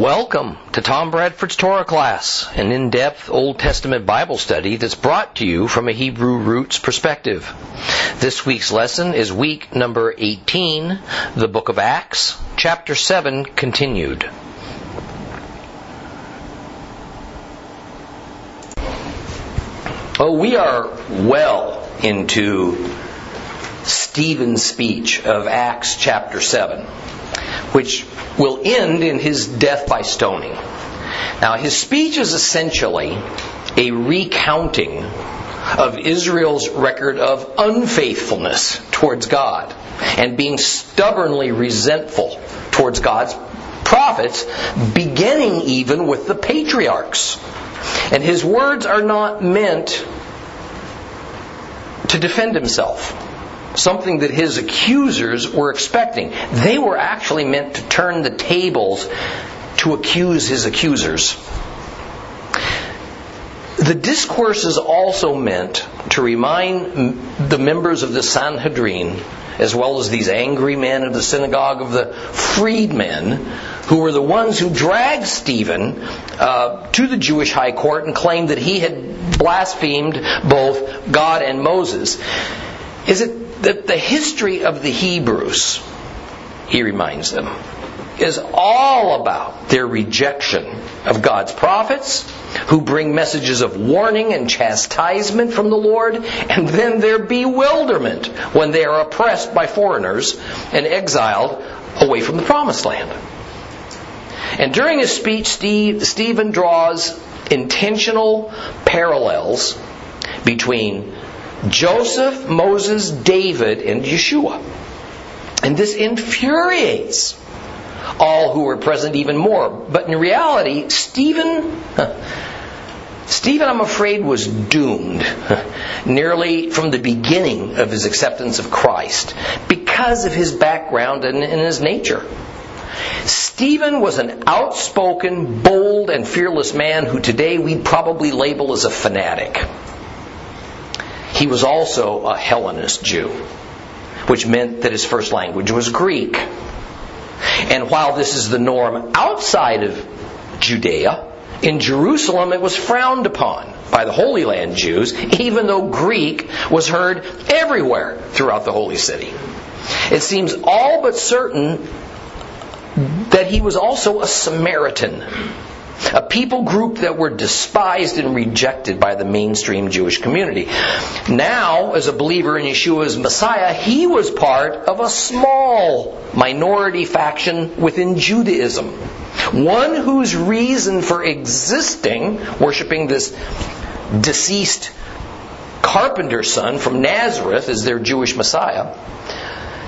Welcome to Tom Bradford's Torah class, an in-depth Old Testament Bible study that's brought to you from a Hebrew roots perspective. This week's lesson is week number 18, the book of Acts, chapter 7 continued. Oh, we are well into Stephen's speech of Acts chapter 7, which will end in his death by stoning. Now, his speech is essentially a recounting of Israel's record of unfaithfulness towards God and being stubbornly resentful towards God's prophets, beginning even with the patriarchs. And his words are not meant to defend himself something that his accusers were expecting. They were actually meant to turn the tables to accuse his accusers. The discourse is also meant to remind the members of the Sanhedrin, as well as these angry men of the synagogue of the freedmen, who were the ones who dragged Stephen uh, to the Jewish high court and claimed that he had blasphemed both God and Moses. Is it that the history of the Hebrews, he reminds them, is all about their rejection of God's prophets, who bring messages of warning and chastisement from the Lord, and then their bewilderment when they are oppressed by foreigners and exiled away from the promised land. And during his speech, Steve, Stephen draws intentional parallels between Joseph, Moses, David, and Yeshua. And this infuriates all who were present even more. But in reality, Stephen, Stephen, I'm afraid, was doomed nearly from the beginning of his acceptance of Christ because of his background and, his nature. Stephen was an outspoken, bold, and fearless man who today we'd probably label as a fanatic. He was also a Hellenist Jew, which meant that his first language was Greek. And while this is the norm outside of Judea, in Jerusalem it was frowned upon by the Holy Land Jews, even though Greek was heard everywhere throughout the Holy City. It seems all but certain that he was also a Samaritan a people group that were despised and rejected by the mainstream Jewish community. Now, as a believer in Yeshua's Messiah, he was part of a small minority faction within Judaism. One whose reason for existing, worshiping this deceased carpenter son from Nazareth as their Jewish Messiah,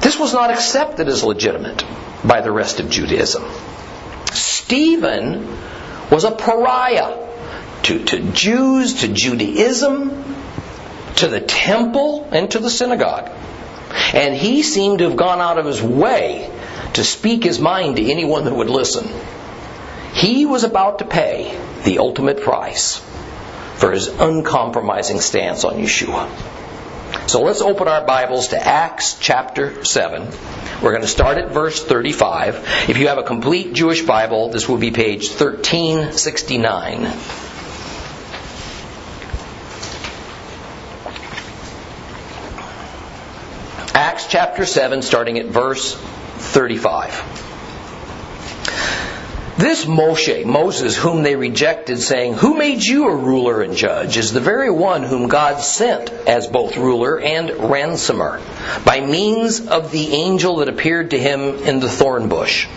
this was not accepted as legitimate by the rest of Judaism. Stephen was a pariah to, to Jews, to Judaism, to the temple, and to the synagogue. And he seemed to have gone out of his way to speak his mind to anyone that would listen. He was about to pay the ultimate price for his uncompromising stance on Yeshua. So let's open our Bibles to Acts chapter 7. We're going to start at verse 35. If you have a complete Jewish Bible, this will be page 1369. Acts chapter 7, starting at verse 35. This Moshe, Moses, whom they rejected, saying, Who made you a ruler and judge, is the very one whom God sent as both ruler and ransomer, by means of the angel that appeared to him in the thorn bush.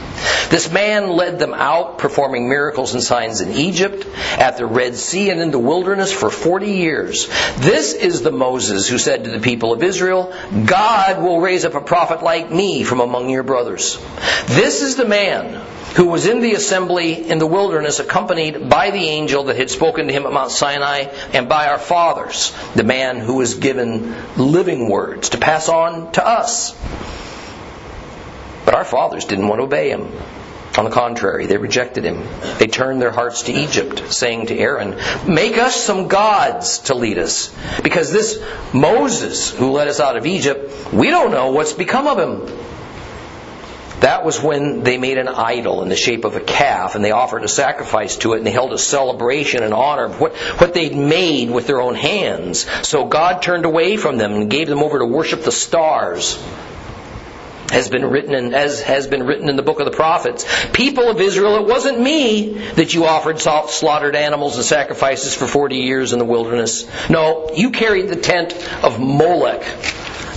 This man led them out, performing miracles and signs in Egypt, at the Red Sea, and in the wilderness for forty years. This is the Moses who said to the people of Israel, God will raise up a prophet like me from among your brothers. This is the man who was in the assembly in the wilderness accompanied by the angel that had spoken to him at Mount Sinai and by our fathers, the man who was given living words to pass on to us. But our fathers didn't want to obey him. On the contrary, they rejected him. They turned their hearts to Egypt, saying to Aaron, Make us some gods to lead us. Because this Moses who led us out of Egypt, we don't know what's become of him. That was when they made an idol in the shape of a calf and they offered a sacrifice to it and they held a celebration in honor of what, what they'd made with their own hands. So God turned away from them and gave them over to worship the stars. Has been written in, as has been written in the book of the prophets. People of Israel, it wasn't me that you offered slaughtered animals and sacrifices for 40 years in the wilderness. No, you carried the tent of Molech,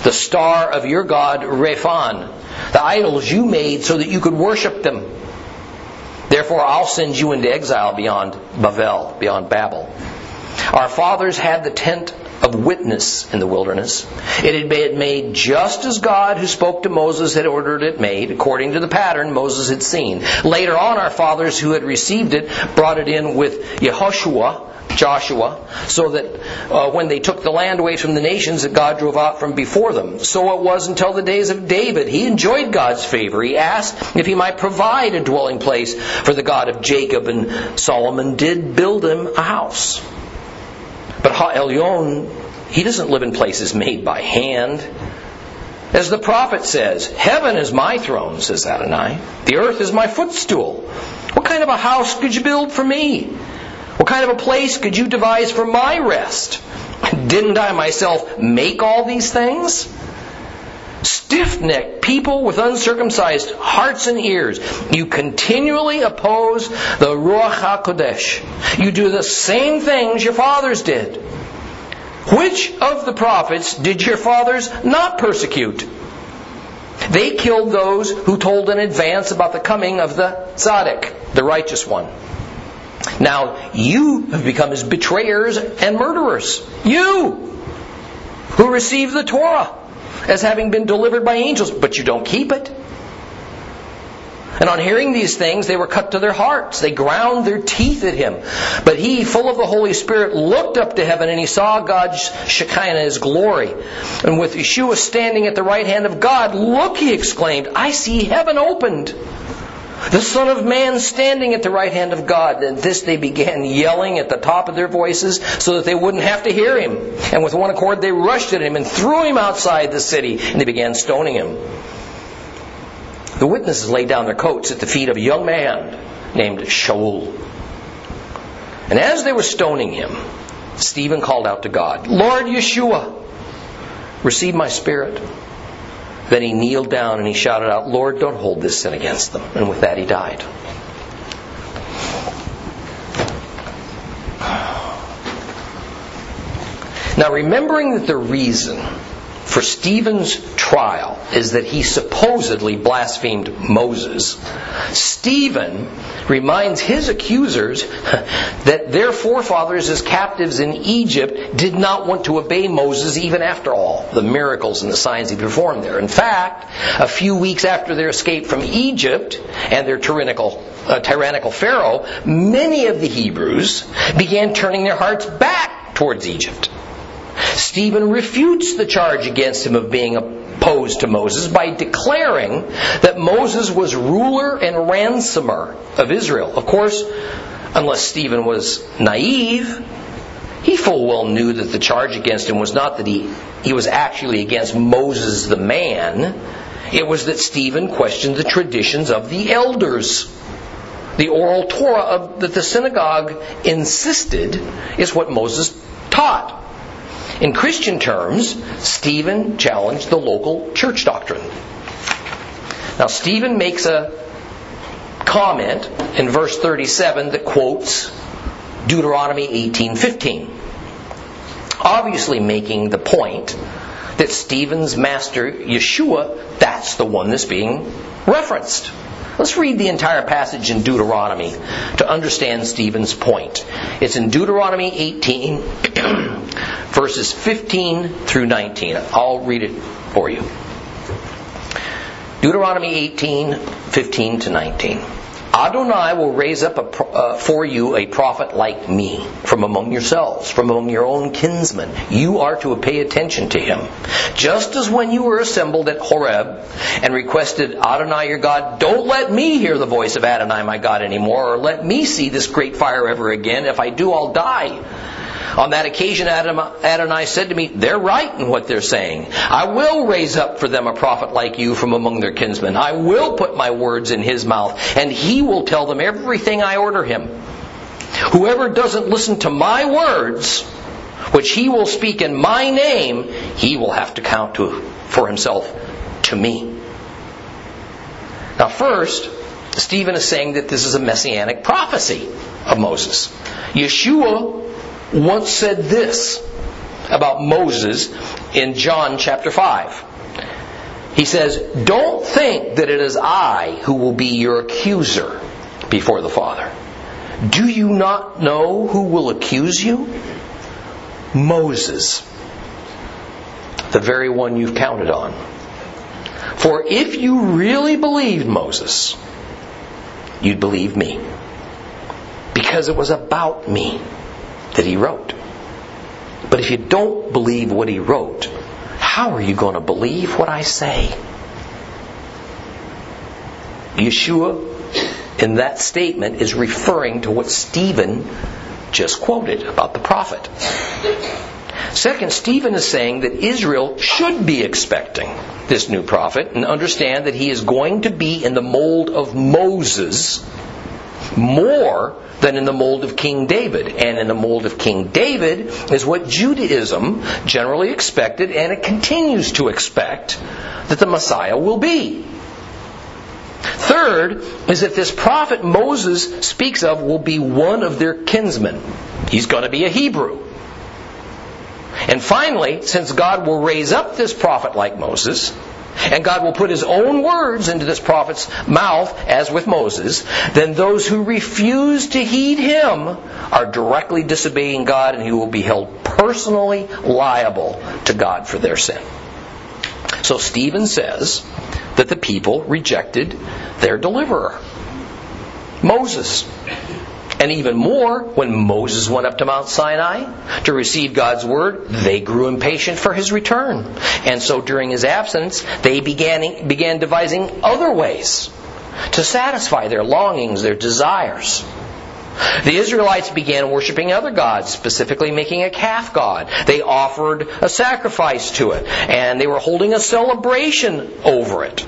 the star of your god Rephan the idols you made so that you could worship them. Therefore, I'll send you into exile beyond Babel, beyond Babel. Our fathers had the tent of witness in the wilderness. It had been made just as God, who spoke to Moses, had ordered it made, according to the pattern Moses had seen. Later on, our fathers who had received it brought it in with Yehoshua, Joshua, so that uh, when they took the land away from the nations that God drove out from before them. So it was until the days of David. He enjoyed God's favor. He asked if he might provide a dwelling place for the God of Jacob, and Solomon did build him a house. But Ha Elyon, he doesn't live in places made by hand. As the prophet says, Heaven is my throne, says Adonai. The earth is my footstool. What kind of a house could you build for me? What kind of a place could you devise for my rest? Didn't I myself make all these things? Stiff necked people with uncircumcised hearts and ears. You continually oppose the Ruach HaKodesh. You do the same things your fathers did. Which of the prophets did your fathers not persecute? They killed those who told in advance about the coming of the Tzaddik, the righteous one. Now, you have become his betrayers and murderers. You, who receive the Torah as having been delivered by angels, but you don't keep it. And on hearing these things, they were cut to their hearts. They ground their teeth at him. But he, full of the Holy Spirit, looked up to heaven and he saw God's Shekinah, his glory. And with Yeshua standing at the right hand of God, look, he exclaimed, I see heaven opened the Son of Man standing at the right hand of God. And this they began yelling at the top of their voices so that they wouldn't have to hear him. And with one accord they rushed at him and threw him outside the city and they began stoning him. The witnesses laid down their coats at the feet of a young man named Shaul. And as they were stoning him, Stephen called out to God, Lord Yeshua, receive my spirit. Then he kneeled down and he shouted out, Lord, don't hold this sin against them. And with that he died. Now, remembering that the reason for Stephen's trial is that he supposedly blasphemed Moses, Stephen reminds his accusers that their forefathers as captives in Egypt did not want to obey Moses even after all the miracles and the signs he performed there. In fact, a few weeks after their escape from Egypt and their tyrannical, uh, tyrannical Pharaoh, many of the Hebrews began turning their hearts back towards Egypt. Stephen refutes the charge against him of being opposed to Moses by declaring that Moses was ruler and ransomer of Israel. Of course, unless Stephen was naive, he full well knew that the charge against him was not that he, he was actually against Moses the man, it was that Stephen questioned the traditions of the elders. The oral Torah of, that the synagogue insisted is what Moses taught. In Christian terms, Stephen challenged the local church doctrine. Now, Stephen makes a comment in verse 37 that quotes Deuteronomy 18:15. Obviously making the point that Stephen's master Yeshua, that's the one that's being referenced. Let's read the entire passage in Deuteronomy to understand Stephen's point. It's in Deuteronomy 18, verses 15 through 19. I'll read it for you. Deuteronomy 18, 15 to 19. Adonai will raise up a, uh, for you a prophet like me from among yourselves, from among your own kinsmen. You are to pay attention to him. Just as when you were assembled at Horeb and requested Adonai your God, don't let me hear the voice of Adonai my God anymore, or let me see this great fire ever again. If I do, I'll die. On that occasion, Adonai said to me, They're right in what they're saying. I will raise up for them a prophet like you from among their kinsmen. I will put my words in his mouth, and he will tell them everything I order him. Whoever doesn't listen to my words, which he will speak in my name, he will have to count to, for himself to me. Now, first, Stephen is saying that this is a messianic prophecy of Moses. Yeshua once said this about Moses in John chapter 5. He says, Don't think that it is I who will be your accuser before the Father. Do you not know who will accuse you? Moses, the very one you've counted on. For if you really believed Moses, you'd believe me. Because it was about me that he wrote. But if you don't believe what he wrote, how are you going to believe what I say? Yeshua, in that statement, is referring to what Stephen just quoted about the prophet. Second, Stephen is saying that Israel should be expecting this new prophet and understand that he is going to be in the mold of Moses more than in the mold of King David. And in the mold of King David is what Judaism generally expected and it continues to expect that the Messiah will be. Third is that this prophet Moses speaks of will be one of their kinsmen. He's going to be a Hebrew. And finally, since God will raise up this prophet like Moses, and God will put his own words into this prophet's mouth, as with Moses, then those who refuse to heed him are directly disobeying God, and he will be held personally liable to God for their sin. So Stephen says that the people rejected their deliverer, Moses. And even more, when Moses went up to Mount Sinai to receive God's word, they grew impatient for his return. And so during his absence, they began, began devising other ways to satisfy their longings, their desires. The Israelites began worshiping other gods, specifically making a calf god. They offered a sacrifice to it, and they were holding a celebration over it,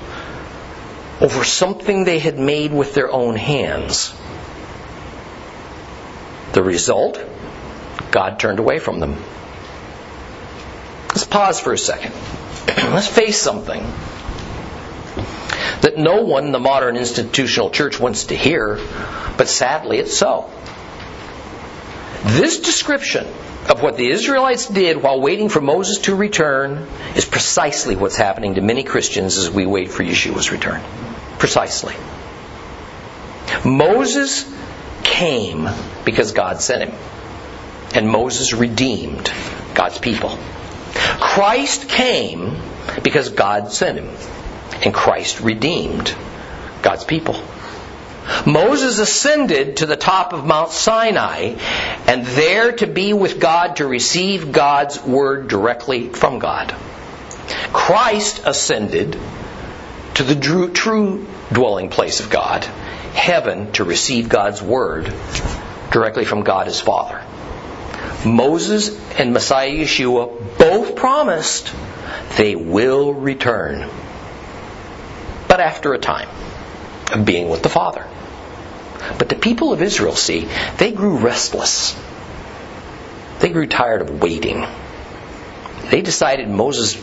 over something they had made with their own hands. The result? God turned away from them. Let's pause for a second. Let's face something that no one in the modern institutional church wants to hear, but sadly it's so. This description of what the Israelites did while waiting for Moses to return is precisely what's happening to many Christians as we wait for Yeshua's return. Precisely. Moses came because God sent him. And Moses redeemed God's people. Christ came because God sent him. And Christ redeemed God's people. Moses ascended to the top of Mount Sinai and there to be with God to receive God's word directly from God. Christ ascended to the true dwelling place of God heaven to receive God's word directly from God his Father. Moses and Messiah Yeshua both promised they will return, but after a time of being with the Father. But the people of Israel, see, they grew restless. They grew tired of waiting. They decided Moses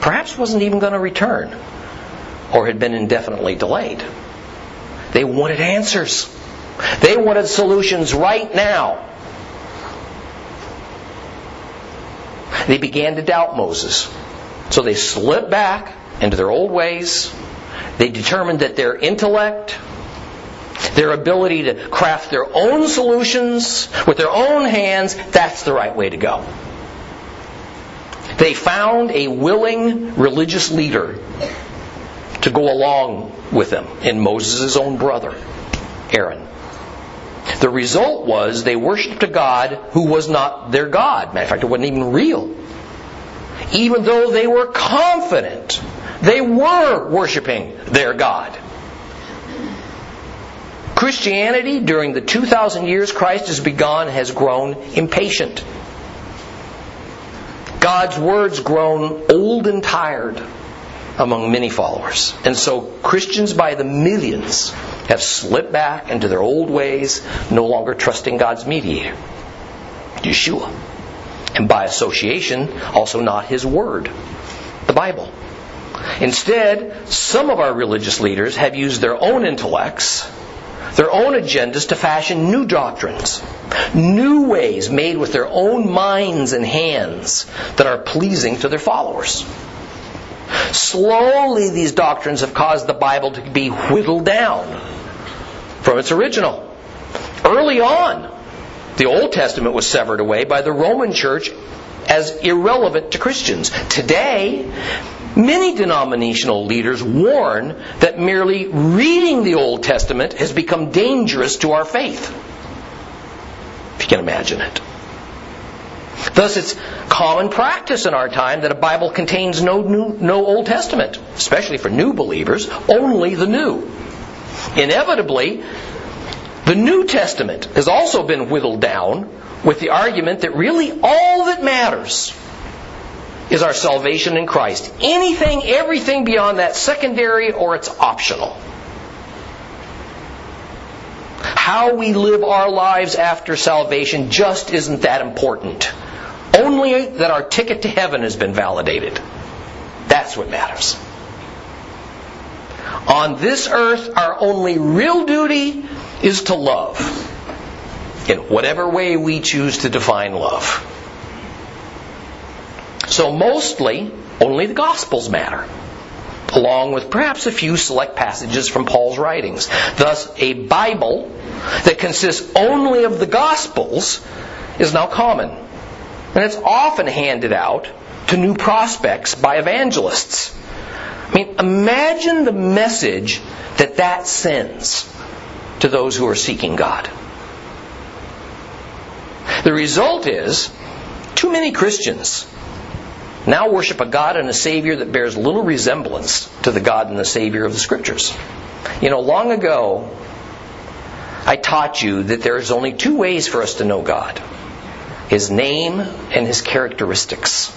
perhaps wasn't even going to return or had been indefinitely delayed. They wanted answers. They wanted solutions right now. They began to doubt Moses. So they slipped back into their old ways. They determined that their intellect, their ability to craft their own solutions with their own hands, that's the right way to go. They found a willing religious leader to go along with them in Moses' own brother, Aaron. The result was they worshiped a God who was not their God. Matter of fact, it wasn't even real. Even though they were confident they were worshiping their God. Christianity, during the 2,000 years Christ has begun, has grown impatient. God's word's grown old and tired among many followers. And so Christians by the millions have slipped back into their old ways, no longer trusting God's mediator, Yeshua. And by association, also not his word, the Bible. Instead, some of our religious leaders have used their own intellects, their own agendas to fashion new doctrines, new ways made with their own minds and hands that are pleasing to their followers. Slowly, these doctrines have caused the Bible to be whittled down from its original. Early on, the Old Testament was severed away by the Roman Church as irrelevant to Christians. Today, many denominational leaders warn that merely reading the Old Testament has become dangerous to our faith. If you can imagine it. Thus, it's common practice in our time that a Bible contains no, new, no Old Testament, especially for new believers, only the New. Inevitably, the New Testament has also been whittled down with the argument that really all that matters is our salvation in Christ. Anything, everything beyond that secondary or it's optional. How we live our lives after salvation just isn't that important. Only that our ticket to heaven has been validated. That's what matters. On this earth, our only real duty is to love. In whatever way we choose to define love. So mostly, only the Gospels matter, along with perhaps a few select passages from Paul's writings. Thus, a Bible that consists only of the Gospels is now common. And it's often handed out to new prospects by evangelists. I mean, imagine the message that that sends to those who are seeking God. The result is too many Christians now worship a God and a Savior that bears little resemblance to the God and the Savior of the Scriptures. You know, long ago, I taught you that there is only two ways for us to know God His name and His characteristics.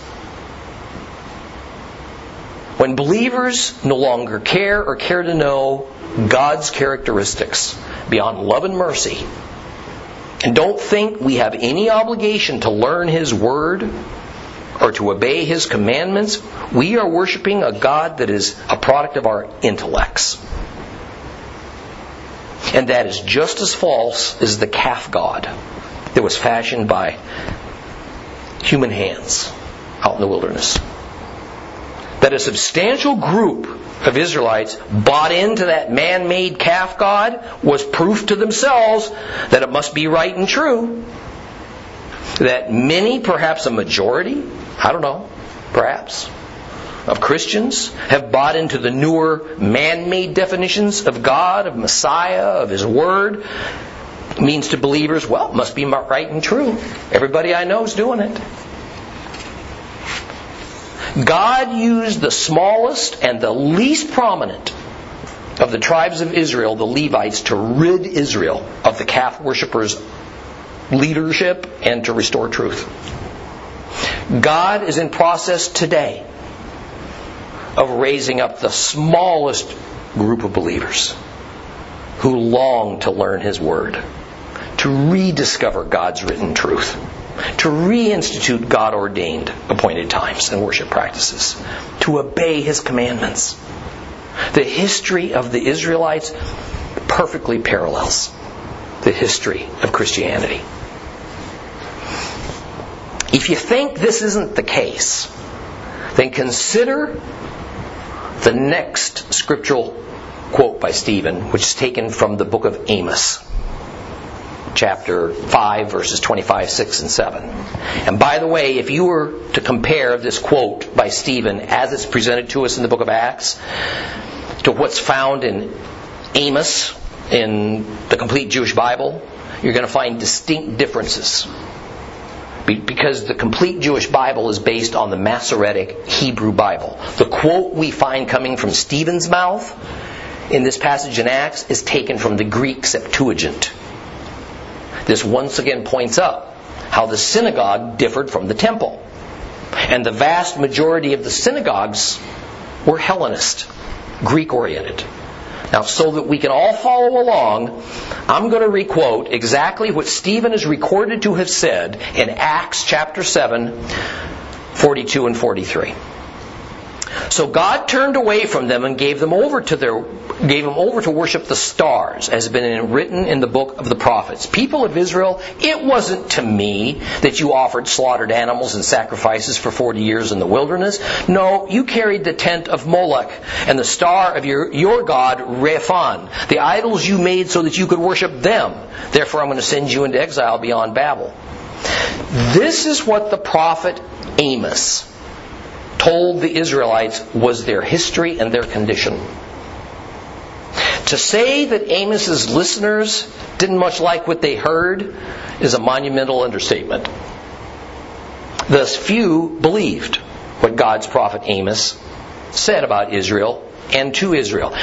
When believers no longer care or care to know God's characteristics beyond love and mercy, and don't think we have any obligation to learn His Word or to obey His commandments, we are worshiping a God that is a product of our intellects. And that is just as false as the calf god that was fashioned by human hands out in the wilderness. That a substantial group of Israelites bought into that man made calf god was proof to themselves that it must be right and true. That many, perhaps a majority, I don't know, perhaps, of Christians have bought into the newer man made definitions of God, of Messiah, of His Word. Means to believers, well, it must be right and true. Everybody I know is doing it. God used the smallest and the least prominent of the tribes of Israel, the Levites, to rid Israel of the calf worshippers' leadership and to restore truth. God is in process today of raising up the smallest group of believers who long to learn His Word, to rediscover God's written truth to reinstitute God ordained appointed times and worship practices, to obey His commandments. The history of the Israelites perfectly parallels the history of Christianity. If you think this isn't the case, then consider the next scriptural quote by Stephen, which is taken from the book of Amos chapter 5, verses 25, 6, and 7. And by the way, if you were to compare this quote by Stephen as it's presented to us in the book of Acts to what's found in Amos in the complete Jewish Bible, you're going to find distinct differences. Because the complete Jewish Bible is based on the Masoretic Hebrew Bible. The quote we find coming from Stephen's mouth in this passage in Acts is taken from the Greek Septuagint. This once again points out how the synagogue differed from the temple. And the vast majority of the synagogues were Hellenist, Greek oriented. Now, so that we can all follow along, I'm going to requote exactly what Stephen is recorded to have said in Acts chapter 7, 42 and 43. So God turned away from them and gave them over to their gave them over to worship the stars, as has been written in the book of the prophets. People of Israel, it wasn't to me that you offered slaughtered animals and sacrifices for forty years in the wilderness. No, you carried the tent of Moloch and the star of your, your god Rephan, the idols you made so that you could worship them. Therefore I'm going to send you into exile beyond Babel. This is what the prophet Amos told the Israelites was their history and their condition. To say that Amos's listeners didn't much like what they heard is a monumental understatement. Thus, few believed what God's prophet Amos said about Israel and to Israel.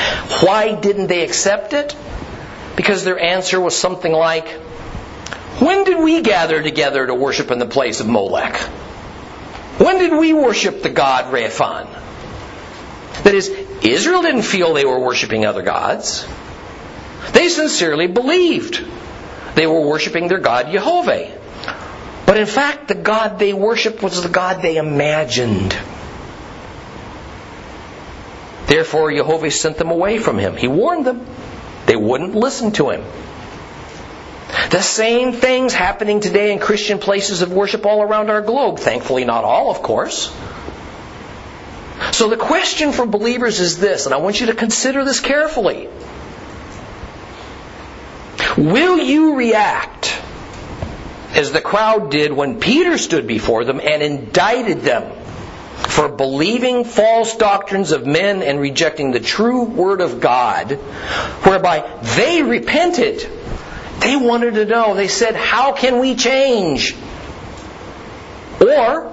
Why didn't they accept it? Because their answer was something like, When did we gather together to worship in the place of Molech? When did we worship the god Rephan? That is, Israel didn't feel they were worshiping other gods. They sincerely believed they were worshiping their god Jehovah. But in fact, the God they worshiped was the God they imagined. Therefore, Jehovah sent them away from him. He warned them. They wouldn't listen to him. The same things happening today in Christian places of worship all around our globe. Thankfully, not all, of course. So the question for believers is this, and I want you to consider this carefully. Will you react as the crowd did when Peter stood before them and indicted them for believing false doctrines of men and rejecting the true word of God, whereby they repented they wanted to know. They said, How can we change? Or,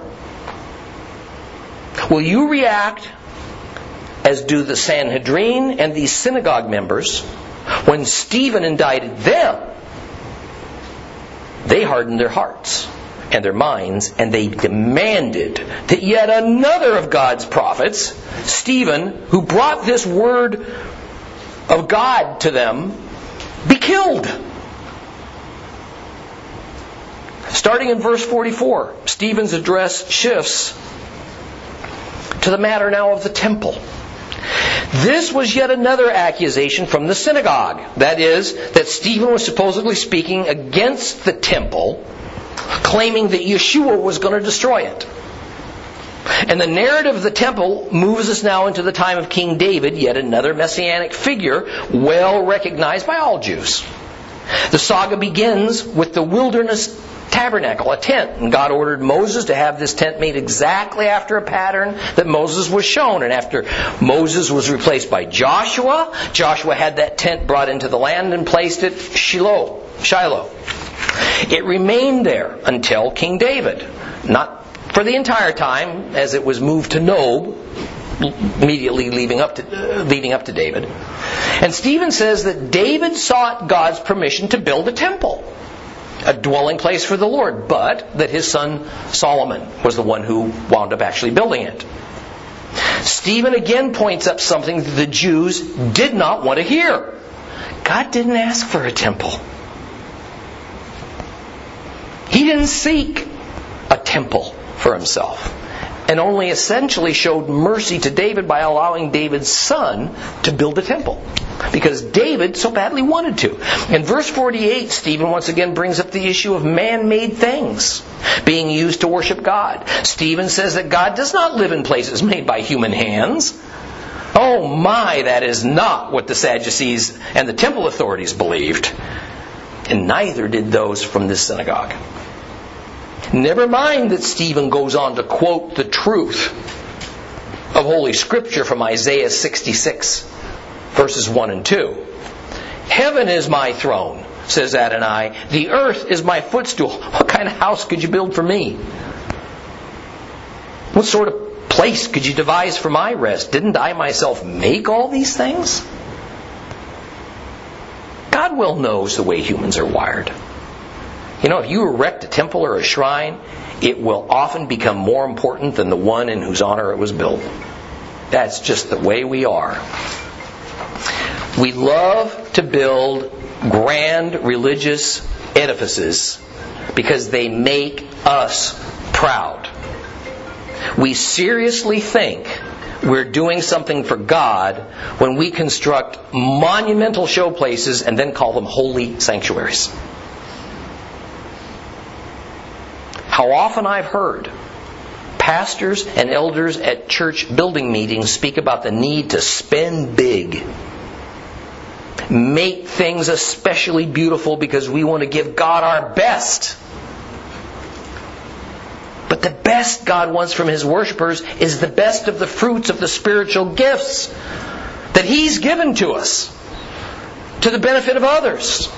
will you react as do the Sanhedrin and these synagogue members when Stephen indicted them? They hardened their hearts and their minds, and they demanded that yet another of God's prophets, Stephen, who brought this word of God to them, be killed. Starting in verse 44, Stephen's address shifts to the matter now of the temple. This was yet another accusation from the synagogue. That is, that Stephen was supposedly speaking against the temple, claiming that Yeshua was going to destroy it. And the narrative of the temple moves us now into the time of King David, yet another messianic figure well recognized by all Jews. The saga begins with the wilderness tabernacle, a tent. And God ordered Moses to have this tent made exactly after a pattern that Moses was shown. And after Moses was replaced by Joshua, Joshua had that tent brought into the land and placed it Shiloh. Shiloh. It remained there until King David. Not for the entire time, as it was moved to Nob, immediately leading up to, uh, leading up to David. And Stephen says that David sought God's permission to build a temple a dwelling place for the Lord, but that his son Solomon was the one who wound up actually building it. Stephen again points up something that the Jews did not want to hear. God didn't ask for a temple. He didn't seek a temple for himself and only essentially showed mercy to David by allowing David's son to build the temple. Because David so badly wanted to. In verse 48, Stephen once again brings up the issue of man made things being used to worship God. Stephen says that God does not live in places made by human hands. Oh my, that is not what the Sadducees and the temple authorities believed. And neither did those from this synagogue. Never mind that Stephen goes on to quote the truth of Holy Scripture from Isaiah 66, verses 1 and 2. Heaven is my throne, says Adonai. The earth is my footstool. What kind of house could you build for me? What sort of place could you devise for my rest? Didn't I myself make all these things? God well knows the way humans are wired. You know, if you erect a temple or a shrine, it will often become more important than the one in whose honor it was built. That's just the way we are. We love to build grand religious edifices because they make us proud. We seriously think we're doing something for God when we construct monumental showplaces and then call them holy sanctuaries. How often I've heard pastors and elders at church building meetings speak about the need to spend big. Make things especially beautiful because we want to give God our best. But the best God wants from His worshippers is the best of the fruits of the spiritual gifts that He's given to us to the benefit of others,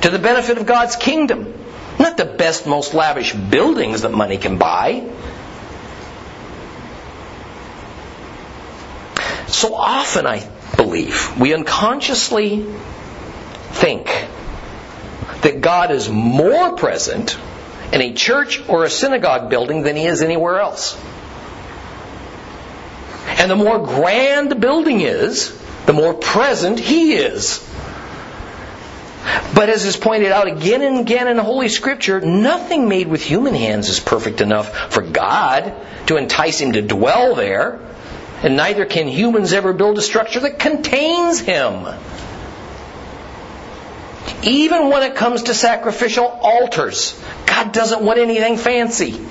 to the benefit of God's kingdom. Not the best, most lavish buildings that money can buy. So often, I believe, we unconsciously think that God is more present in a church or a synagogue building than he is anywhere else. And the more grand the building is, the more present he is. But as is pointed out again and again in Holy Scripture, nothing made with human hands is perfect enough for God to entice him to dwell there, and neither can humans ever build a structure that contains him. Even when it comes to sacrificial altars, God doesn't want anything fancy.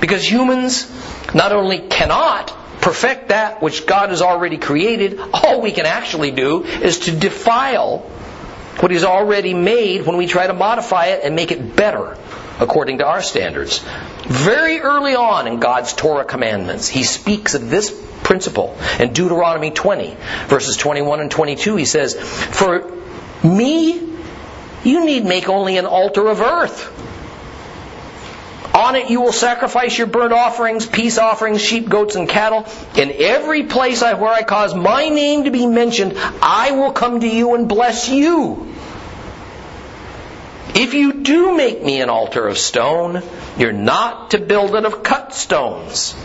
Because humans not only cannot perfect that which God has already created, all we can actually do is to defile what He's already made when we try to modify it and make it better according to our standards. Very early on in God's Torah commandments, He speaks of this principle. In Deuteronomy 20, verses 21 and 22, He says, For me, you need make only an altar of earth. On it you will sacrifice your burnt offerings, peace offerings, sheep, goats, and cattle. In every place where I cause my name to be mentioned, I will come to you and bless you. If you do make me an altar of stone, you're not to build it of cut stones.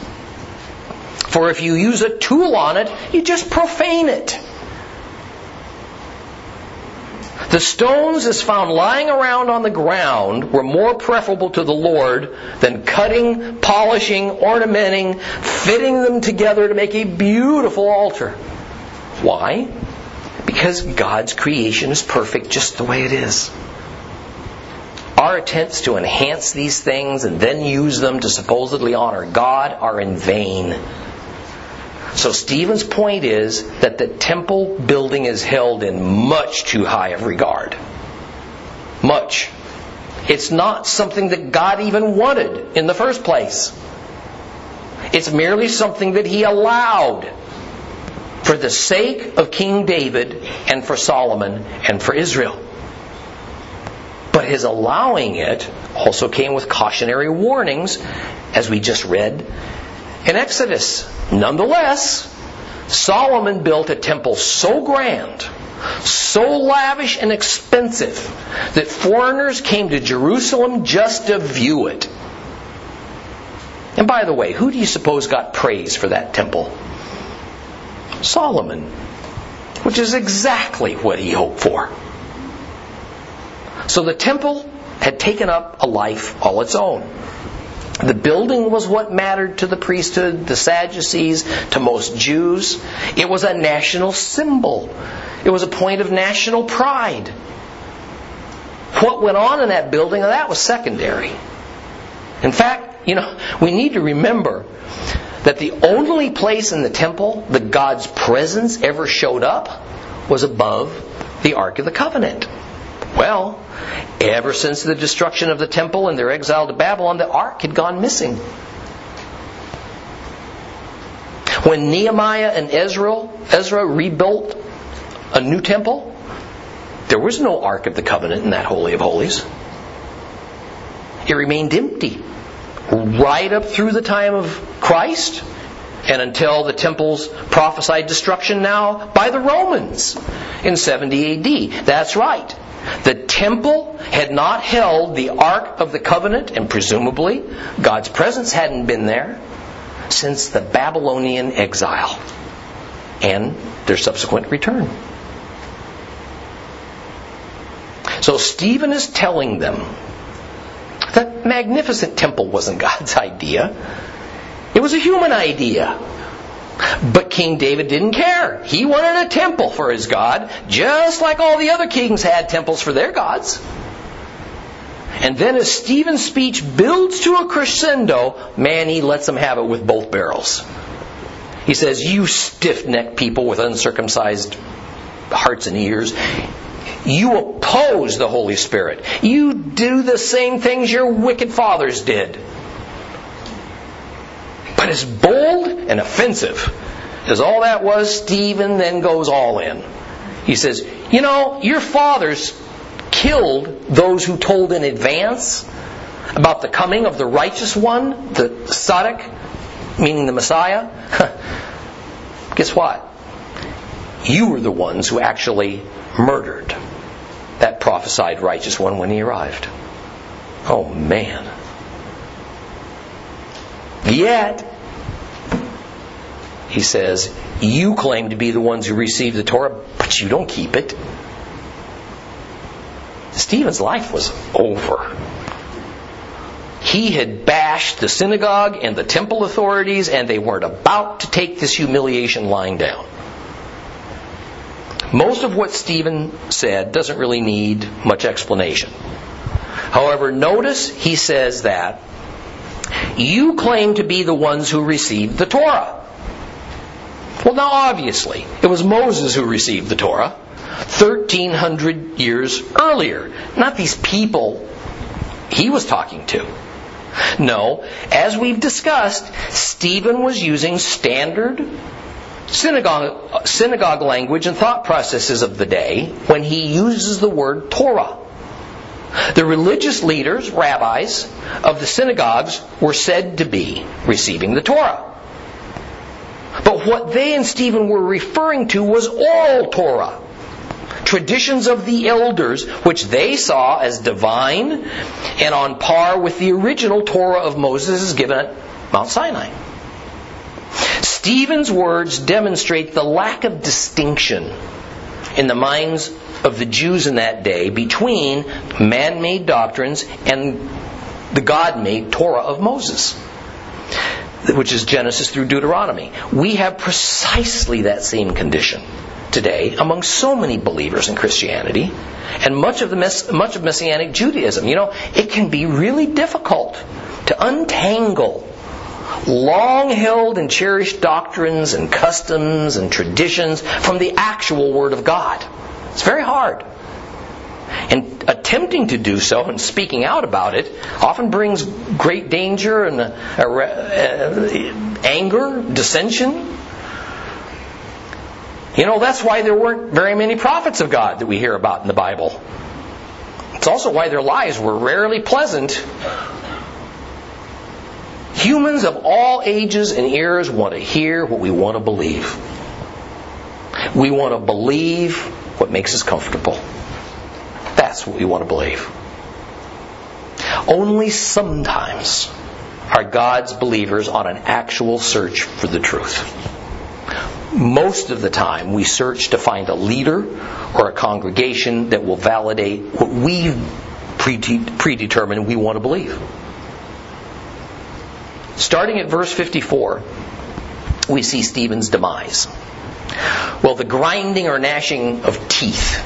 For if you use a tool on it, you just profane it. The stones as found lying around on the ground were more preferable to the Lord than cutting, polishing, ornamenting, fitting them together to make a beautiful altar. Why? Because God's creation is perfect just the way it is. Our attempts to enhance these things and then use them to supposedly honor God are in vain. So Stephen's point is that the temple building is held in much too high of regard. Much. It's not something that God even wanted in the first place. It's merely something that he allowed for the sake of King David and for Solomon and for Israel. But his allowing it also came with cautionary warnings, as we just read in Exodus. Nonetheless, Solomon built a temple so grand, so lavish and expensive, that foreigners came to Jerusalem just to view it. And by the way, who do you suppose got praise for that temple? Solomon, which is exactly what he hoped for. So the temple had taken up a life all its own. The building was what mattered to the priesthood, the Sadducees, to most Jews. It was a national symbol. It was a point of national pride. What went on in that building, that was secondary. In fact, you know, we need to remember that the only place in the temple that God's presence ever showed up was above the Ark of the Covenant. Well, ever since the destruction of the temple and their exile to Babylon, the ark had gone missing. When Nehemiah and Ezra, Ezra rebuilt a new temple, there was no Ark of the Covenant in that Holy of Holies. It remained empty right up through the time of Christ and until the temple's prophesied destruction now by the Romans in 70 AD. That's right. The temple had not held the Ark of the Covenant, and presumably God's presence hadn't been there since the Babylonian exile and their subsequent return. So Stephen is telling them that magnificent temple wasn't God's idea. It was a human idea. But King David didn't care. He wanted a temple for his God, just like all the other kings had temples for their gods. And then as Stephen's speech builds to a crescendo, man, he lets them have it with both barrels. He says, You stiff necked people with uncircumcised hearts and ears, you oppose the Holy Spirit. You do the same things your wicked fathers did. But as bold and offensive as all that was, Stephen then goes all in. He says, You know, your fathers killed those who told in advance about the coming of the righteous one, the Tzaddik, meaning the Messiah. Guess what? You were the ones who actually murdered that prophesied righteous one when he arrived. Oh man. Yet, he says, you claim to be the ones who received the Torah, but you don't keep it. Stephen's life was over. He had bashed the synagogue and the temple authorities, and they weren't about to take this humiliation lying down. Most of what Stephen said doesn't really need much explanation. However, notice he says that you claim to be the ones who received the Torah. Well, now obviously, it was Moses who received the Torah 1300 years earlier, not these people he was talking to. No, as we've discussed, Stephen was using standard synagogue, synagogue language and thought processes of the day when he uses the word Torah. The religious leaders, rabbis, of the synagogues were said to be receiving the Torah. But what they and Stephen were referring to was Oral Torah. Traditions of the elders, which they saw as divine and on par with the original Torah of Moses given at Mount Sinai. Stephen's words demonstrate the lack of distinction in the minds of the Jews in that day between man made doctrines and the God made Torah of Moses, which is Genesis through Deuteronomy. We have precisely that same condition today among so many believers in Christianity and much of the mess, much of messianic Judaism. You know, it can be really difficult to untangle long held and cherished doctrines and customs and traditions from the actual Word of God. It's very hard. And attempting to do so and speaking out about it often brings great danger and uh, uh, anger, dissension. You know, that's why there weren't very many prophets of God that we hear about in the Bible. It's also why their lives were rarely pleasant Humans of all ages and eras want to hear what we want to believe. We want to believe what makes us comfortable. That's what we want to believe. Only sometimes are God's believers on an actual search for the truth. Most of the time, we search to find a leader or a congregation that will validate what we predetermine we want to believe. Starting at verse 54, we see Stephen's demise. Well, the grinding or gnashing of teeth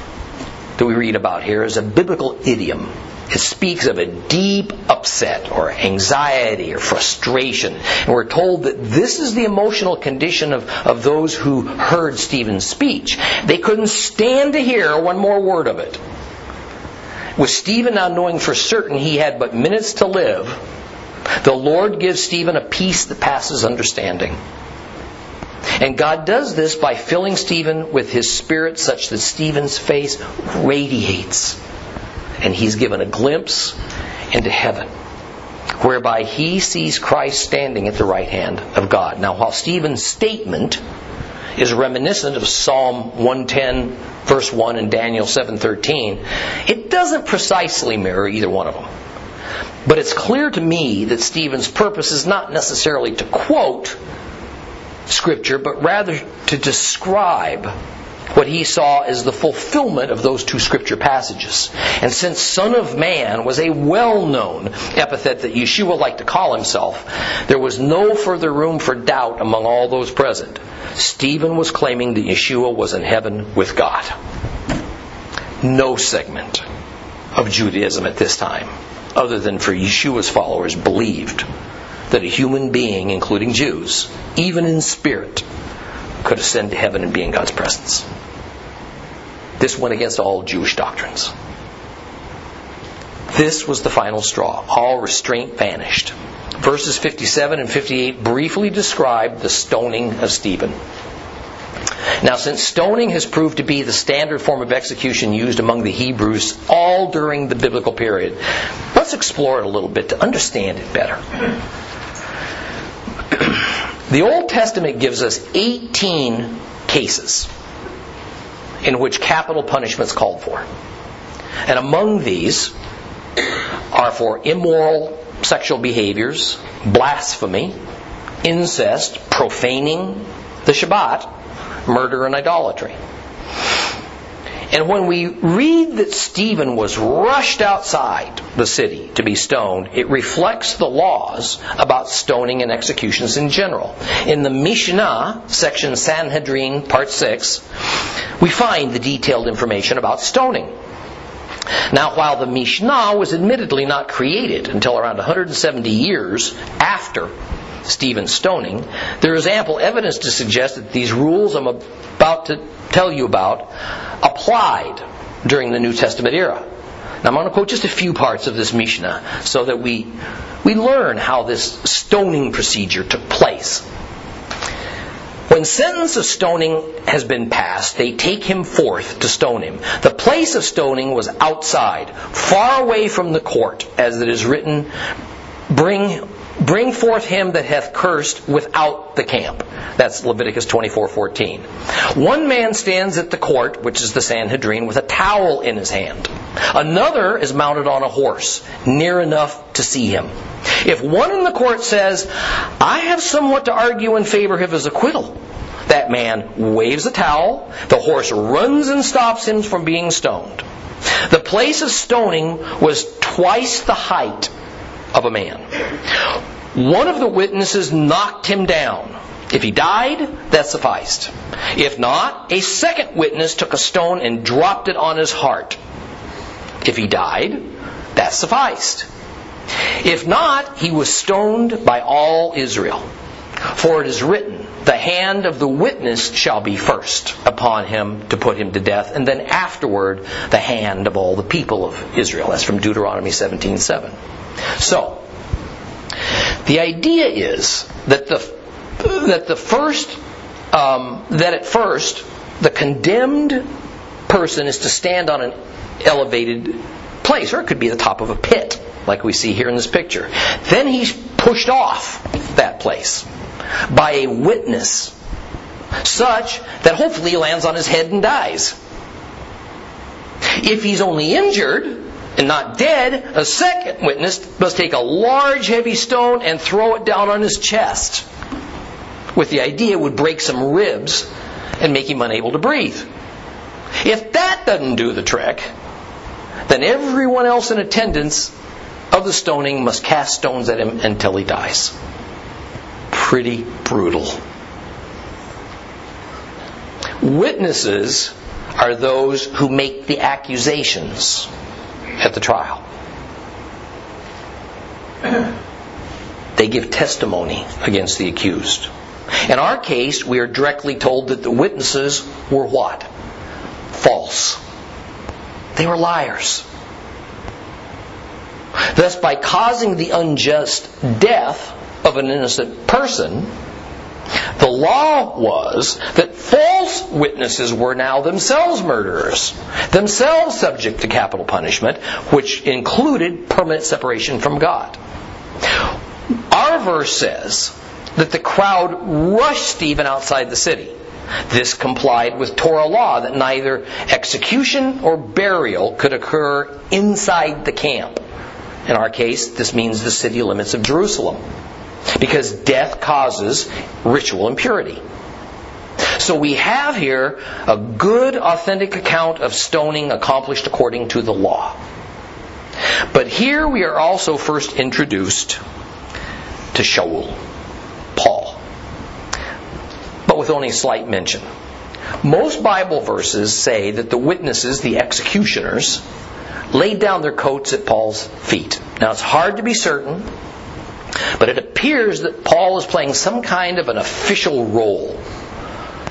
that we read about here is a biblical idiom. It speaks of a deep upset or anxiety or frustration. And we're told that this is the emotional condition of, of those who heard Stephen's speech. They couldn't stand to hear one more word of it. With Stephen now knowing for certain he had but minutes to live, the Lord gives Stephen a peace that passes understanding. And God does this by filling Stephen with his spirit such that Stephen's face radiates. And he's given a glimpse into heaven, whereby he sees Christ standing at the right hand of God. Now, while Stephen's statement is reminiscent of Psalm 110 verse 1 and Daniel 7:13, it doesn't precisely mirror either one of them. But it's clear to me that Stephen's purpose is not necessarily to quote scripture, but rather to describe what he saw as the fulfillment of those two scripture passages. And since Son of Man was a well known epithet that Yeshua liked to call himself, there was no further room for doubt among all those present. Stephen was claiming that Yeshua was in heaven with God. No segment of Judaism at this time, other than for Yeshua's followers, believed that a human being, including Jews, even in spirit, could ascend to heaven and be in God's presence. This went against all Jewish doctrines. This was the final straw. All restraint vanished. Verses 57 and 58 briefly describe the stoning of Stephen. Now, since stoning has proved to be the standard form of execution used among the Hebrews all during the biblical period, let's explore it a little bit to understand it better. The Old Testament gives us 18 cases in which capital punishment is called for. And among these are for immoral sexual behaviors, blasphemy, incest, profaning the Shabbat, murder, and idolatry. And when we read that Stephen was rushed outside the city to be stoned, it reflects the laws about stoning and executions in general. In the Mishnah, section Sanhedrin, part 6, we find the detailed information about stoning. Now, while the Mishnah was admittedly not created until around 170 years after Stephen's stoning, there is ample evidence to suggest that these rules I'm about to tell you about applied during the New Testament era. Now I'm going to quote just a few parts of this Mishnah so that we, we learn how this stoning procedure took place. When sentence of stoning has been passed, they take him forth to stone him. The place of stoning was outside, far away from the court, as it is written, bring bring forth him that hath cursed without the camp. That's Leviticus 24:14. One man stands at the court, which is the Sanhedrin, with a towel in his hand. Another is mounted on a horse, near enough to see him. If one in the court says, I have somewhat to argue in favor of his acquittal, that man waves a towel, the horse runs and stops him from being stoned. The place of stoning was twice the height of a man. One of the witnesses knocked him down. If he died, that sufficed. If not, a second witness took a stone and dropped it on his heart. If he died, that sufficed. If not, he was stoned by all Israel. For it is written, the hand of the witness shall be first upon him to put him to death, and then afterward the hand of all the people of Israel. That's from Deuteronomy 17:7. So, the idea is that the that the first um, that at first the condemned person is to stand on an elevated place, or it could be the top of a pit, like we see here in this picture. Then he's pushed off that place by a witness, such that hopefully he lands on his head and dies. If he's only injured, and not dead, a second witness must take a large heavy stone and throw it down on his chest, with the idea it would break some ribs and make him unable to breathe. If that doesn't do the trick, then everyone else in attendance of the stoning must cast stones at him until he dies. Pretty brutal. Witnesses are those who make the accusations at the trial. They give testimony against the accused. In our case, we are directly told that the witnesses were what? False. They were liars. Thus, by causing the unjust death of an innocent person, the law was that false witnesses were now themselves murderers, themselves subject to capital punishment, which included permanent separation from God. Our verse says that the crowd rushed Stephen outside the city. This complied with Torah law that neither execution or burial could occur inside the camp. In our case, this means the city limits of Jerusalem, because death causes ritual impurity. So we have here a good, authentic account of stoning accomplished according to the law. But here we are also first introduced to Shaul, Paul, but with only slight mention. Most Bible verses say that the witnesses, the executioners, laid down their coats at Paul's feet. Now it's hard to be certain, but it appears that Paul is playing some kind of an official role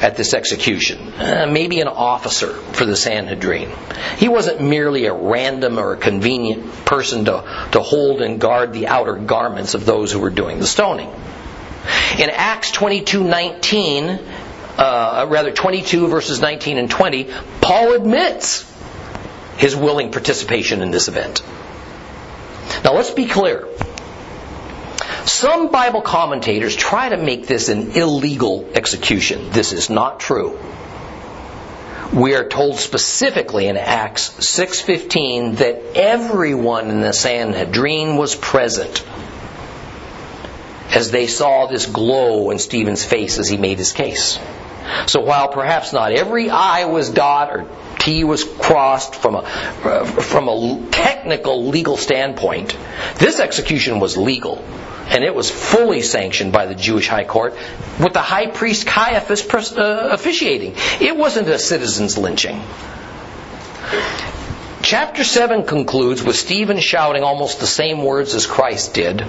at this execution, uh, maybe an officer for the Sanhedrin. He wasn't merely a random or a convenient person to, to hold and guard the outer garments of those who were doing the stoning. In Acts 22:19, uh, rather 22 verses 19 and 20, Paul admits his willing participation in this event. Now let's be clear. Some Bible commentators try to make this an illegal execution. This is not true. We are told specifically in Acts 6:15 that everyone in the Sanhedrin was present as they saw this glow in Stephen's face as he made his case. So while perhaps not every I was dot or T was crossed from a, from a technical legal standpoint, this execution was legal. And it was fully sanctioned by the Jewish High Court with the high priest Caiaphas uh, officiating. It wasn't a citizen's lynching. Chapter 7 concludes with Stephen shouting almost the same words as Christ did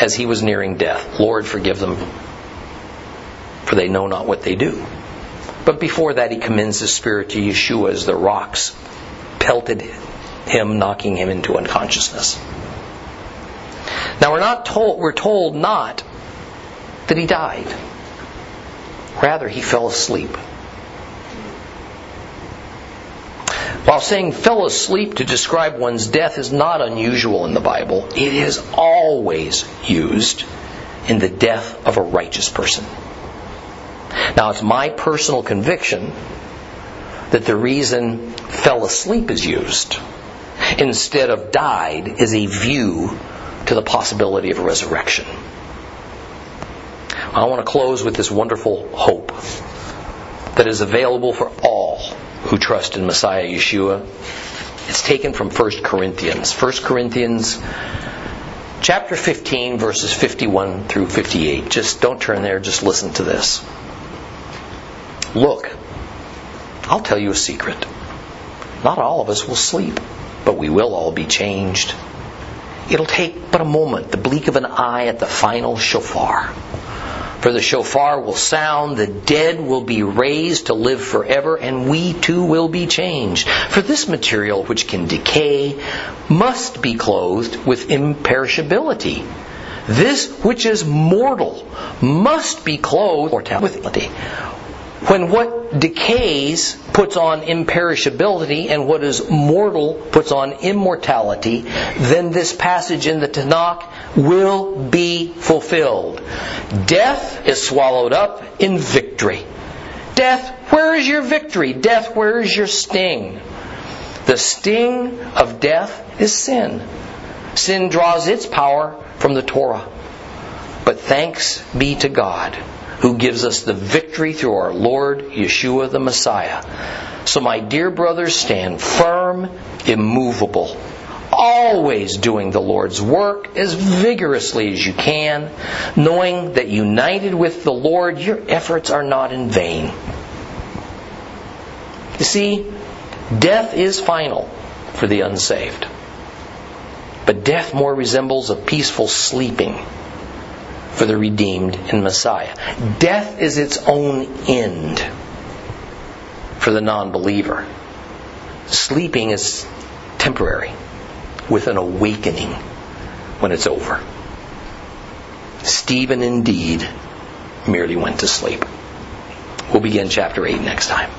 as he was nearing death Lord, forgive them, for they know not what they do. But before that, he commends his spirit to Yeshua as the rocks pelted him, knocking him into unconsciousness. Now we're not told we're told not that he died. Rather he fell asleep. While saying fell asleep to describe one's death is not unusual in the Bible, it is always used in the death of a righteous person. Now, it's my personal conviction that the reason fell asleep is used instead of died is a view to the possibility of resurrection. I want to close with this wonderful hope that is available for all who trust in Messiah Yeshua. It's taken from 1 Corinthians. 1 Corinthians chapter 15 verses 51 through 58. Just don't turn there, just listen to this. Look, I'll tell you a secret. Not all of us will sleep, but we will all be changed. It'll take but a moment, the blink of an eye at the final shofar. For the shofar will sound, the dead will be raised to live forever, and we too will be changed. For this material which can decay must be clothed with imperishability. This which is mortal must be clothed with mortality. When what decays puts on imperishability and what is mortal puts on immortality, then this passage in the Tanakh will be fulfilled. Death is swallowed up in victory. Death, where is your victory? Death, where is your sting? The sting of death is sin. Sin draws its power from the Torah. But thanks be to God who gives us the victory through our Lord Yeshua the Messiah. So, my dear brothers, stand firm, immovable, always doing the Lord's work as vigorously as you can, knowing that united with the Lord, your efforts are not in vain. You see, death is final for the unsaved. But death more resembles a peaceful sleeping for the redeemed in Messiah. Death is its own end for the non believer. Sleeping is temporary, with an awakening when it's over. Stephen indeed merely went to sleep. We'll begin chapter 8 next time.